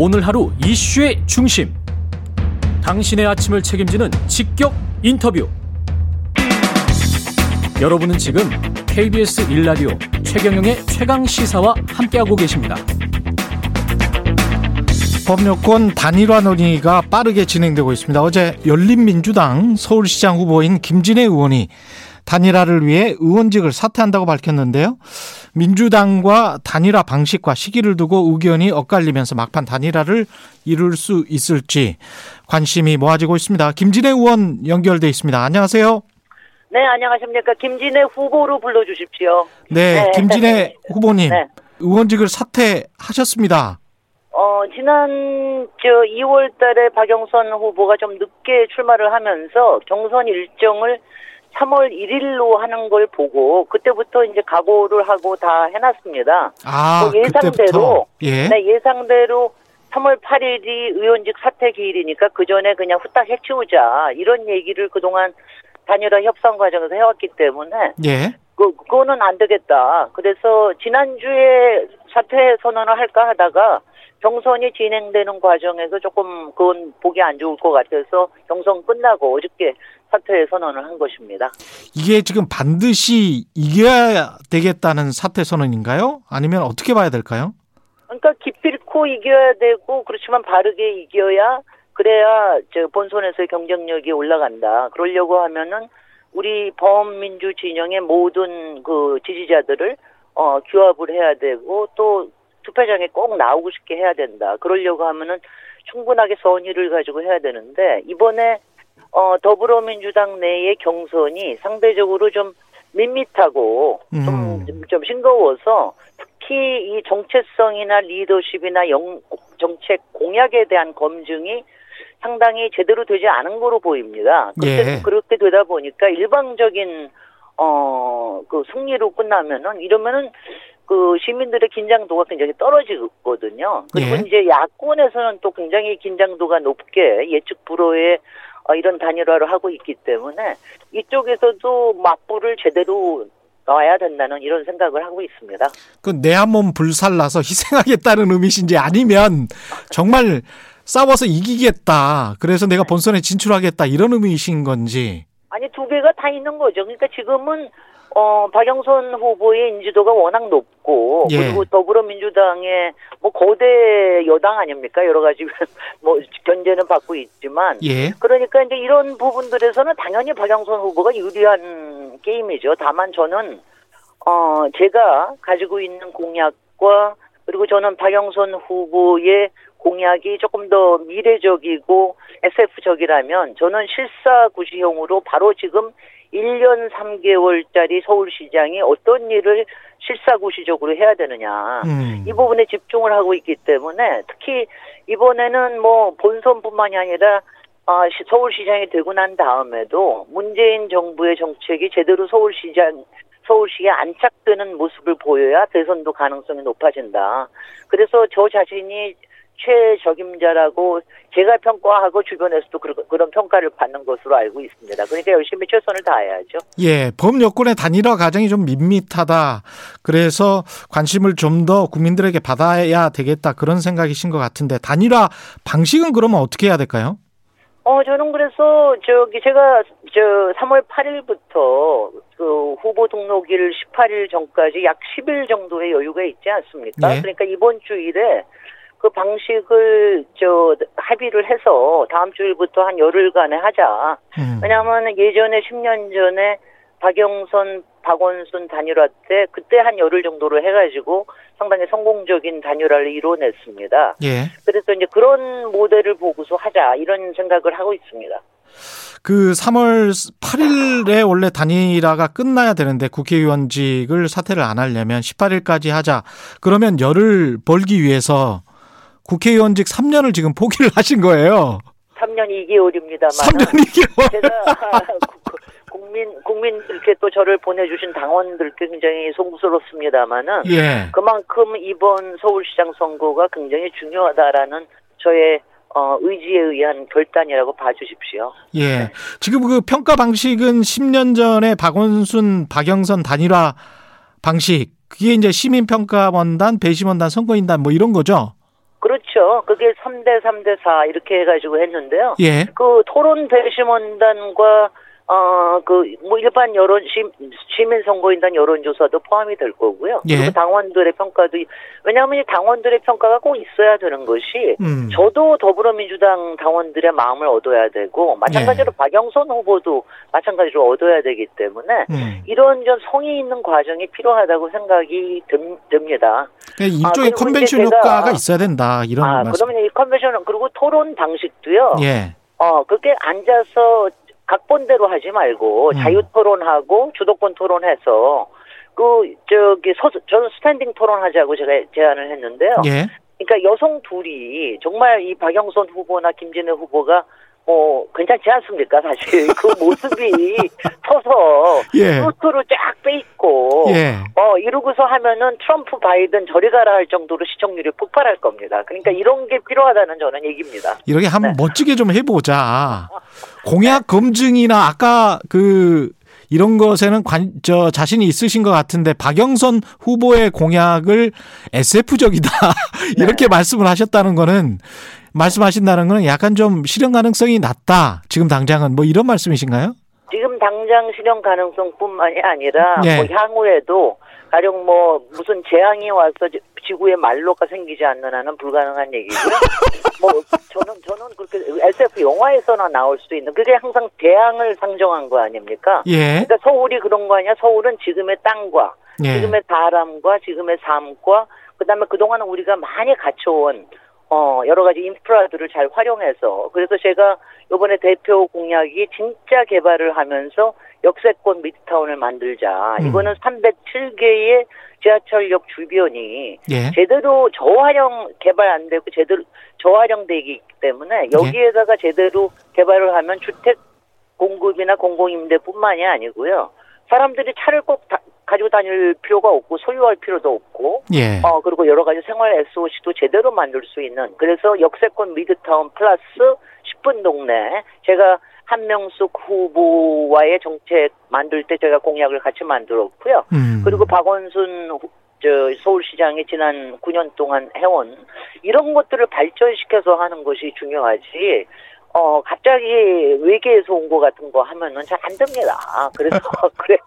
오늘 하루 이슈의 중심. 당신의 아침을 책임지는 직격 인터뷰. 여러분은 지금 KBS 1라디오 최경영의 최강 시사와 함께하고 계십니다. 법률권 단일화 논의가 빠르게 진행되고 있습니다. 어제 열린민주당 서울시장 후보인 김진애 의원이 단일화를 위해 의원직을 사퇴한다고 밝혔는데요. 민주당과 단일화 방식과 시기를 두고 의견이 엇갈리면서 막판 단일화를 이룰 수 있을지 관심이 모아지고 있습니다. 김진애 의원 연결돼 있습니다. 안녕하세요. 네, 안녕하십니까. 김진애 후보로 불러주십시오. 네, 네. 김진애 후보님. 네. 의원직을 사퇴하셨습니다. 어, 지난 저 2월 달에 박영선 후보가 좀 늦게 출마를 하면서 경선 일정을 3월 1일로 하는 걸 보고 그때부터 이제 각오를 하고 다 해놨습니다. 아, 뭐 예상대로 예. 네, 예상대로 3월 8일이 의원직 사퇴 기일이니까 그 전에 그냥 후딱 해치우자 이런 얘기를 그동안 단일화 협상 과정에서 해왔기 때문에 예. 그 그거는 안 되겠다. 그래서 지난주에 사퇴 선언을 할까 하다가 경선이 진행되는 과정에서 조금 그건 보기 안 좋을 것 같아서 경선 끝나고 어저께 사퇴 선언을 한 것입니다. 이게 지금 반드시 이겨야 되겠다는 사퇴 선언인가요? 아니면 어떻게 봐야 될까요? 그러니까 기필코 이겨야 되고 그렇지만 바르게 이겨야 그래야 저 본선에서의 경쟁력이 올라간다. 그러려고 하면은 우리 범민주 진영의 모든 그 지지자들을 어 규합을 해야 되고 또 투표장에 꼭 나오고 싶게 해야 된다. 그러려고 하면은 충분하게 선의를 가지고 해야 되는데 이번에 어, 더불어민주당 내의 경선이 상대적으로 좀 밋밋하고 좀, 음. 좀 싱거워서 특히 이 정체성이나 리더십이나 영, 정책 공약에 대한 검증이 상당히 제대로 되지 않은 거로 보입니다. 그렇게, 예. 그렇게 되다 보니까 일방적인 어, 그 승리로 끝나면은 이러면은 그 시민들의 긴장도가 굉장히 떨어지거든요. 그리고 예. 이제 야권에서는 또 굉장히 긴장도가 높게 예측 불허에 어, 이런 단일화를 하고 있기 때문에 이쪽에서도 맞불을 제대로 놔야 된다는 이런 생각을 하고 있습니다. 그 내 한 몸 불살라서 희생하겠다는 의미신지 아니면 정말 싸워서 이기겠다. 그래서 내가 본선에 진출하겠다 이런 의미이신 건지. 아니 두 개가 다 있는 거죠. 그러니까 지금은 어, 박영선 후보의 인지도가 워낙 높고, 예. 그리고 더불어민주당의 뭐 거대 여당 아닙니까? 여러 가지 뭐 견제는 받고 있지만, 예. 그러니까 이제 이런 부분들에서는 당연히 박영선 후보가 유리한 게임이죠. 다만 저는, 어, 제가 가지고 있는 공약과 그리고 저는 박영선 후보의 공약이 조금 더 미래적이고 SF적이라면 저는 실사구시형으로 바로 지금 1년 3개월짜리 서울시장이 어떤 일을 실사구시적으로 해야 되느냐. 음. 이 부분에 집중을 하고 있기 때문에 특히 이번에는 뭐 본선뿐만이 아니라 아, 서울시장이 되고 난 다음에도 문재인 정부의 정책이 제대로 서울시장 서울시에 안착되는 모습을 보여야 대선도 가능성이 높아진다. 그래서 저 자신이 최적임자라고 제가 평가하고 주변에서도 그런 평가를 받는 것으로 알고 있습니다. 그러니까 열심히 최선을 다해야죠. 예, 범여권의 단일화 과정이 좀 밋밋하다. 그래서 관심을 좀 더 국민들에게 받아야 되겠다 그런 생각이신 것 같은데 단일화 방식은 그러면 어떻게 해야 될까요? 어, 저는 그래서 저기 제가 저 3월 8일부터 그 후보 등록일 18일 전까지 약 10일 정도의 여유가 있지 않습니까? 네. 그러니까 이번 주일에 그 방식을 저 합의를 해서 다음 주일부터 한 열흘간에 하자. 음. 왜냐하면 예전에 10년 전에 박영선, 박원순 단일화 때 그때 한 열흘 정도로 해가지고 상당히 성공적인 단일화를 이뤄냈습니다. 예. 그래서 이제 그런 모델을 보고서 하자 이런 생각을 하고 있습니다. 그 3월 8일에 원래 단일화가 끝나야 되는데 국회의원직을 사퇴를 안 하려면 18일까지 하자. 그러면 열을 벌기 위해서 국회의원직 3년을 지금 포기를 하신 거예요. 3년 2개월입니다만. 3년 2개월. 제가 국민 국민들께 또 저를 보내주신 당원들께 굉장히 송구스럽습니다만은 예. 그만큼 이번 서울시장 선거가 굉장히 중요하다라는 저의 어, 의지에 의한 결단이라고 봐주십시오. 예. 네. 지금 그 평가 방식은 10년 전에 박원순, 박영선 단일화 방식, 그게 이제 시민평가원단, 배심원단, 선거인단 뭐 이런 거죠? 그렇죠. 그게 3대 3대 4 이렇게 해가지고 했는데요. 예. 그 토론 대심원단과 어 그 뭐 일반 여론 시, 시민 선거인단 여론조사도 포함이 될 거고요. 예. 그리고 당원들의 평가도 왜냐하면 이 당원들의 평가가 꼭 있어야 되는 것이 음. 저도 더불어민주당 당원들의 마음을 얻어야 되고 마찬가지로 예. 박영선 후보도 마찬가지로 얻어야 되기 때문에 음. 이런 좀 성의 있는 과정이 필요하다고 생각이 듭, 듭니다. 그러니까 아, 일종의 컨벤션 효과가 있어야 된다. 이런 아 말씀. 그러면 이 컨벤션 그리고 토론 방식도요. 예. 어, 그게 앉아서 각본대로 하지 말고 음. 자유 토론하고 주도권 토론해서 그 저기 서 저는 standing 토론하자고 제가 제안을 했는데요. 예. 그러니까 여성 둘이 정말 이 박영선 후보나 김진애 후보가 뭐 괜찮지 않습니까? 사실 그 모습이 서서 예. 수트로 쫙 빼입고 예. 어 이러고서 하면은 트럼프 바이든 저리 가라 할 정도로 시청률이 폭발할 겁니다. 그러니까 이런 게 필요하다는 저는 얘기입니다. 이렇게 한번 네. 멋지게 좀 해보자. 공약 검증이나 아까 그 이런 것에는 관, 저 자신이 있으신 것 같은데 박영선 후보의 공약을 SF적이다 이렇게 말씀을 하셨다는 거는 말씀하신다는 거는 약간 좀 실현 가능성이 낮다. 지금 당장은 뭐 이런 말씀이신가요? 지금 당장 실현 가능성뿐만이 아니라 예. 뭐 향후에도 가령 뭐 무슨 재앙이 와서 지- 지구에 말로가 생기지 않는 한은 불가능한 얘기고요. 뭐 저는 저는 그렇게 SF 영화에서나 나올 수도 있는 그게 항상 대항을 상정한 거 아닙니까? 예. 그러니까 서울이 그런 거 아니야? 서울은 지금의 땅과 예. 지금의 사람과 지금의 삶과 그다음에 그동안 우리가 많이 갖춰온 어 여러 가지 인프라들을 잘 활용해서 그래서 제가 이번에 대표 공약이 진짜 개발을 하면서 역세권 미드타운을 만들자. 음. 이거는 307개의 지하철역 주변이 예. 제대로 저활용 개발 안 되고 제대로 저활용되기 때문에 여기에다가 제대로 개발을 하면 주택 공급이나 공공임대뿐만이 아니고요. 사람들이 차를 꼭 다- 가지고 다닐 필요가 없고 소유할 필요도 없고 예. 어 그리고 여러 가지 생활 SOC도 제대로 만들 수 있는 그래서 역세권 미드타운 플러스 10분 동네 제가 한명숙 후보와의 정책 만들 때 제가 공약을 같이 만들었고요. 음. 그리고 박원순 후- 저 서울시장이 지난 9년 동안 해온 이런 것들을 발전시켜서 하는 것이 중요하지. 어 갑자기 외계에서 온 거 같은 거 하면은 잘 안 됩니다. 그래서 그래서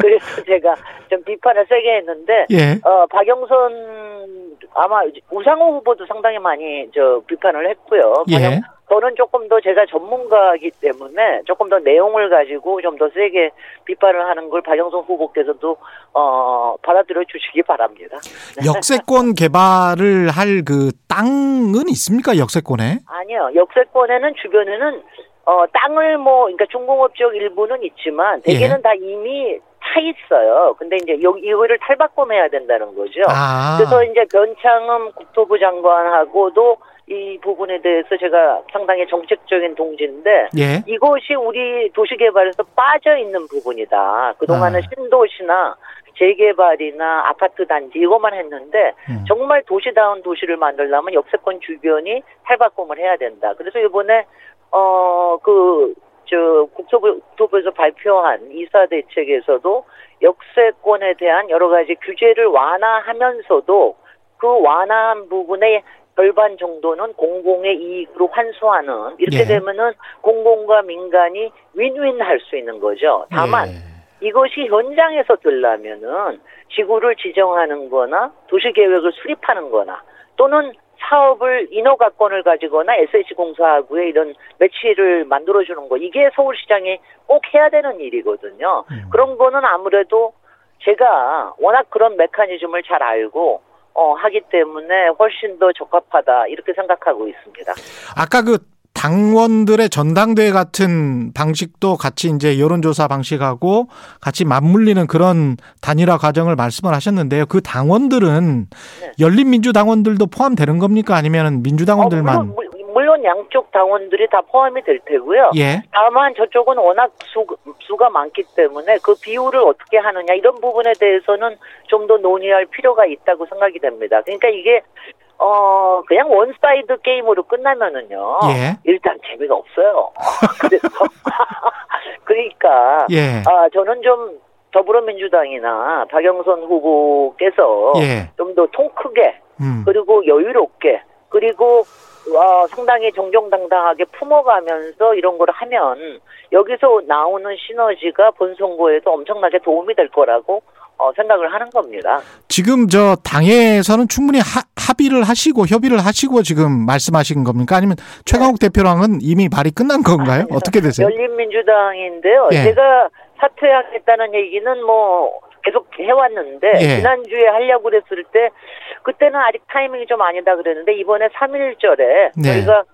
그래서 제가 좀 비판을 세게 했는데 예. 어 박영선 아마 우상호 후보도 상당히 많이 저 비판을 했고요. 예. 저는 조금 더 제가 전문가이기 때문에 조금 더 내용을 가지고 좀 더 세게 비판을 하는 걸 박영선 후보께서도 어 받아들여 주시기 바랍니다. 역세권 개발을 할 그 땅은 있습니까? 역세권에? 아니요. 역세권에는 주변에는 어 땅을 뭐 그러니까 중공업 지역 일부는 있지만 대개는 예. 다 이미 차 있어요. 근데 이제 여기 이거를 탈바꿈해야 된다는 거죠. 아. 그래서 이제 변창흠 국토부 장관하고도 이 부분에 대해서 제가 상당히 정책적인 동지인데 예. 이것이 우리 도시개발에서 빠져 있는 부분이다. 그동안은 아. 신도시나 재개발이나 아파트 단지 이것만 했는데 음. 정말 도시다운 도시를 만들려면 역세권 주변이 탈바꿈을 해야 된다. 그래서 이번에 어그 저 국토부 국토부에서 발표한 이사 대책에서도 역세권에 대한 여러 가지 규제를 완화하면서도 그 완화한 부분의 절반 정도는 공공의 이익으로 환수하는 이렇게 예. 되면은 공공과 민간이 윈윈 할 수 있는 거죠. 다만 예. 이것이 현장에서 되려면은 지구를 지정하는 거나 도시 계획을 수립하는 거나 또는 사업을 인허가권을 가지거나 SH공사하고의 이런 매치를 만들어주는 거 이게 서울시장이 꼭 해야 되는 일이거든요. 음. 그런 거는 아무래도 제가 워낙 그런 메커니즘을 잘 알고 어, 하기 때문에 훨씬 더 적합하다 이렇게 생각하고 있습니다. 아까 그 당원들의 전당대회 같은 방식도 같이 이제 여론조사 방식하고 같이 맞물리는 그런 단일화 과정을 말씀을 하셨는데요. 그 당원들은 네. 열린민주당원들도 포함되는 겁니까? 아니면 민주당원들만? 어, 물론, 물- 물론 양쪽 당원들이 다 포함이 될 테고요. 예. 다만 저쪽은 워낙 수, 수가 많기 때문에 그 비율을 어떻게 하느냐 이런 부분에 대해서는 좀 더 논의할 필요가 있다고 생각이 됩니다. 그러니까 이게 어 그냥 one side 게임으로 끝나면은요. 예. 일단 재미가 없어요. 그래서 그러니까 예. 아 저는 좀 더불어민주당이나 박영선 후보께서 예. 좀더 통 크게 음. 그리고 여유롭게 그리고 어, 상당히 정정당당하게 품어가면서 이런 걸 하면 여기서 나오는 시너지가 본 선거에도 엄청나게 도움이 될 거라고 어, 생각을 하는 겁니다. 지금 저 당에서는 충분히 하, 합의를 하시고 협의를 하시고 지금 말씀하신 겁니까? 아니면 최강욱 대표랑은 이미 발이 끝난 건가요? 어떻게 되세요? 열린민주당인데요. 예. 제가 사퇴하겠다는 얘기는 뭐 계속 해왔는데 예. 지난주에 하려고 그랬을 때 그때는 아직 타이밍이 좀 아니다 그랬는데 이번에 3.1절에 네. 저희가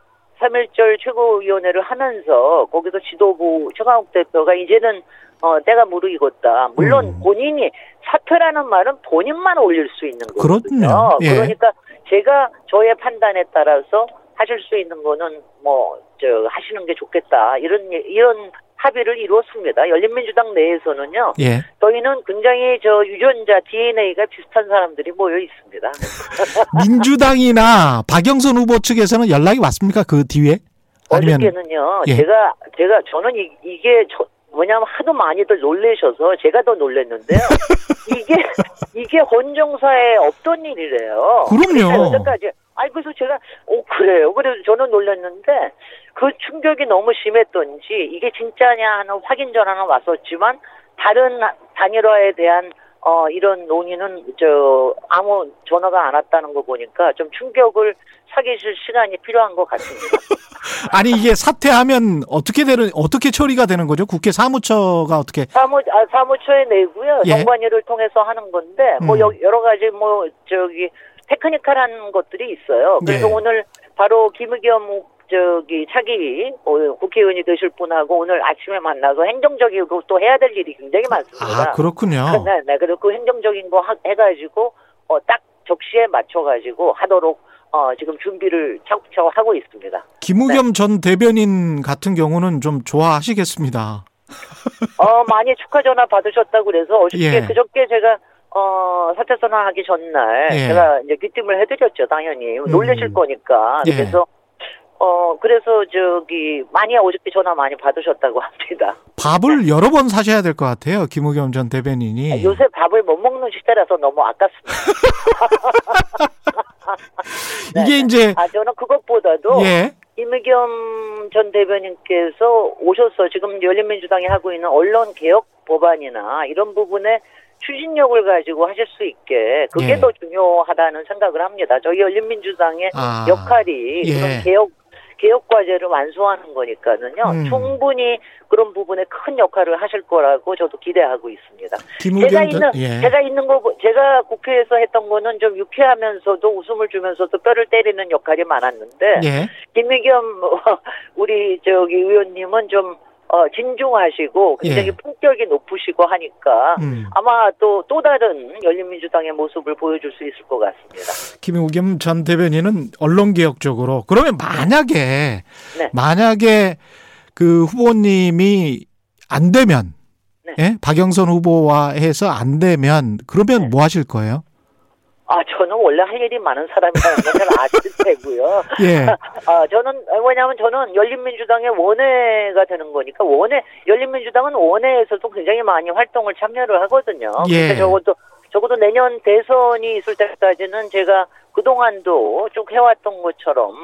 3.1절 최고위원회를 하면서 거기서 지도부 최강욱 대표가 이제는 어, 때가 무르익었다. 물론 음. 본인이 사퇴라는 말은 본인만 올릴 수 있는 거거든요. 예. 그러니까 제가 저의 판단에 따라서 하실 수 있는 거는 뭐 저 하시는 게 좋겠다 이런 예- 이런 합의를 이루었습니다. 열린민주당 내에서는요. 예. 저희는 굉장히 저 유전자 DNA가 비슷한 사람들이 모여 있습니다. 민주당이나 박영선 후보 측에서는 연락이 왔습니까? 그 뒤에? 아니면 어저께는요. 예. 제가 제가 저는 이, 이게 저, 뭐냐면 하도 많이들 놀래셔서 제가 더 놀랬는데요. 이게 이게 헌정사에 없던 일이래요. 그럼요. 그러니까 여태까지 아니 그래서 제가 오 그래요. 그래서 저는 놀랐는데 그 충격이 너무 심했던지 이게 진짜냐 하는 확인 전화는 왔었지만 다른 단일화에 대한 어 이런 논의는 저 아무 전화가 안 왔다는 거 보니까 좀 충격을 사귀실 시간이 필요한 것 같습니다. 아니 이게 사퇴하면 어떻게 되는 어떻게 처리가 되는 거죠? 국회 사무처가 어떻게 사무 아, 사무처에 내고요. 예. 정관위를 통해서 하는 건데 뭐 음. 여, 여러 가지 뭐 저기 테크니컬한 것들이 있어요. 그래서 예. 오늘 바로 김의겸 저기 차기 어, 국회의원이 되실 분하고 오늘 아침에 만나서 행정적이고 또 해야 될 일이 굉장히 많습니다. 아 그렇군요. 네, 네. 그리고 그 행정적인 거 하- 해가지고 어, 딱 적시에 맞춰가지고 하도록 어, 지금 준비를 차곡차곡 하고 있습니다. 김우겸 전 대변인 같은 경우는 좀 좋아하시겠습니다. 어, 많이 축하 전화 받으셨다고 그래서 어저께 예. 그저께 제가 어, 사퇴 선언하기 전날 예. 제가 이제 귀띔을 해드렸죠, 당연히. 놀라실 음. 거니까. 예. 그래서 어, 그래서 저기 많이 어저께 전화 많이 받으셨다고 합니다. 밥을 여러 번 사셔야 될 것 같아요. 김우겸 전 대변인이. 요새 밥을 못 먹는 시대라서 너무 아깝습니다. 이게 이제 아, 저는 그것보다도 예. 김의겸 전 대변인께서 오셔서 지금 열린민주당이 하고 있는 언론 개혁 법안이나 이런 부분에 추진력을 가지고 하실 수 있게 그게 예. 더 중요하다는 생각을 합니다. 저희 열린민주당의 아. 역할이 예. 그런 개혁 개혁 과제를 완수하는 거니까는요. 음. 충분히 그런 부분에 큰 역할을 하실 거라고 저도 기대하고 있습니다. 제가 있는 예. 제가 있는 거 보- 제가 국회에서 했던 거는 좀 유쾌하면서도 웃음을 주면서도 뼈를 때리는 역할이 많았는데 예. 김미겸 우리 저기 의원님은 좀 어, 진중하시고 굉장히 예. 품격이 높으시고 하니까 음. 아마 또또 다른 열린민주당의 모습을 보여줄 수 있을 것 같습니다. 김우겸 전 대변인은 언론 개혁 쪽으로 그러면 만약에 네. 만약에 그 후보님이 안 되면 네. 예? 박영선 후보와 해서 안 되면 그러면 네. 뭐 하실 거예요? 아 저는 원래 할 일이 많은 사람이라는 걸잘 아실 테고요. 예. 아 저는 왜냐하면 저는 열린민주당의 원외가 되는 거니까 원외 열린민주당은 원외에서도 굉장히 많이 활동을 참여를 하거든요. 예. 근데 적어도 적어도 내년 대선이 있을 때까지는 제가 그동안도 쭉 해왔던 것처럼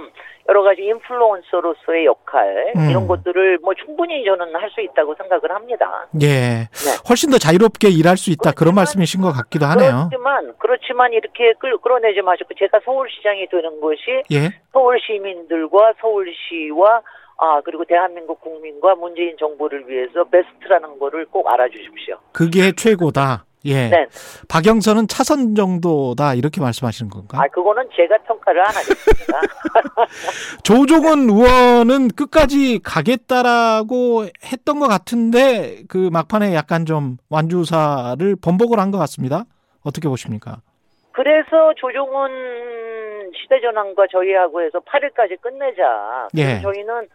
여러 가지 인플루언서로서의 역할 음. 이런 것들을 뭐 충분히 저는 할 수 있다고 생각을 합니다. 예. 네. 훨씬 더 자유롭게 일할 수 있다 그런 그렇지만- 말씀이신 것 같기도 하네요. 그렇지만 그렇지만 이렇게 끌, 끌어내지 마시고 제가 서울시장이 되는 것이 예. 서울 시민들과 서울시와 아 그리고 대한민국 국민과 문재인 정부를 위해서 베스트라는 거를 꼭 알아주십시오. 그게 최고다. 예. 네. 박영선은 차선 정도다 이렇게 말씀하시는 건가? 아 그거는 제가 평가를 안 하겠습니다. 조종은 의원은 끝까지 가겠다라고 했던 것 같은데 그 막판에 약간 좀 완주사를 번복을 한 것 같습니다. 어떻게 보십니까? 그래서 조종훈 시대전환과 저희하고 해서 8일까지 끝내자. 예. 저희는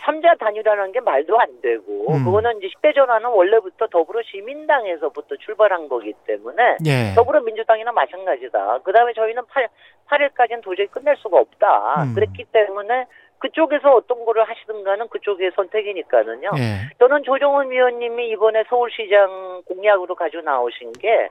3자 단위라는 게 말도 안 되고 음. 그거는 이제 시대전환은 원래부터 더불어시민당에서부터 출발한 거기 때문에 예. 더불어민주당이나 마찬가지다. 그 다음에 저희는 8, 8일까지는 도저히 끝낼 수가 없다. 음. 그랬기 때문에 그쪽에서 어떤 거를 하시든가는 그쪽의 선택이니까는요. 예. 저는 조정훈 위원님이 이번에 서울시장 공약으로 가지고 나오신 게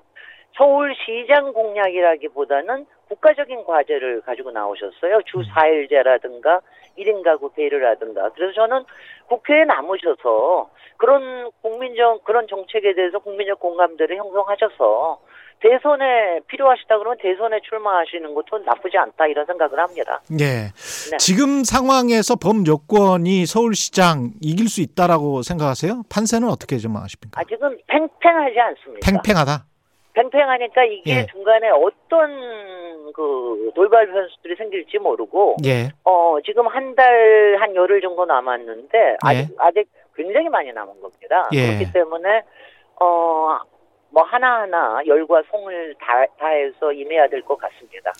서울시장 공약이라기보다는 국가적인 과제를 가지고 나오셨어요. 주 4일제라든가 1인 가구 배려라든가. 그래서 저는 국회에 남으셔서 그런 국민적, 그런 정책에 대해서 국민적 공감대를 형성하셔서 대선에 필요하시다 그러면 대선에 출마하시는 것도 나쁘지 않다 이런 생각을 합니다. 예. 네. 지금 상황에서 범 여권이 서울시장 이길 수 있다라고 생각하세요? 판세는 어떻게 좀 아십니까? 아직은 팽팽하지 않습니다. 팽팽하다. 팽팽하니까 이게 예. 중간에 어떤 그 돌발 변수들이 생길지 모르고 예. 어 지금 한 달한 열흘 정도 남았는데 아직 예. 아직 굉장히 많이 남은 겁니다. 예. 그렇기 때문에 어 뭐 하나하나 열과 송을 다, 다해서 임해야 될 것 같습니다.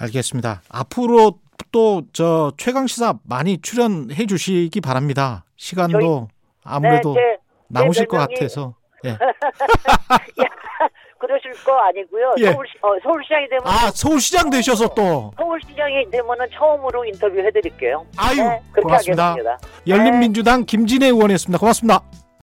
알겠습니다. 앞으로 또 저 최강 시사 많이 출연해 주시기 바랍니다. 시간도 아무래도 네, 제, 남으실 것 별명이- 같아서. 예. 그러실 거 아니고요. 예. 서울 어, 서울시장이 되면 아, 서울시장 되셔서 또 서울시장이 되면은 처음으로 인터뷰 해드릴게요. 아유, 네, 그렇게 고맙습니다. 하겠습니다. 열린민주당 김진애 의원이었습니다. 고맙습니다.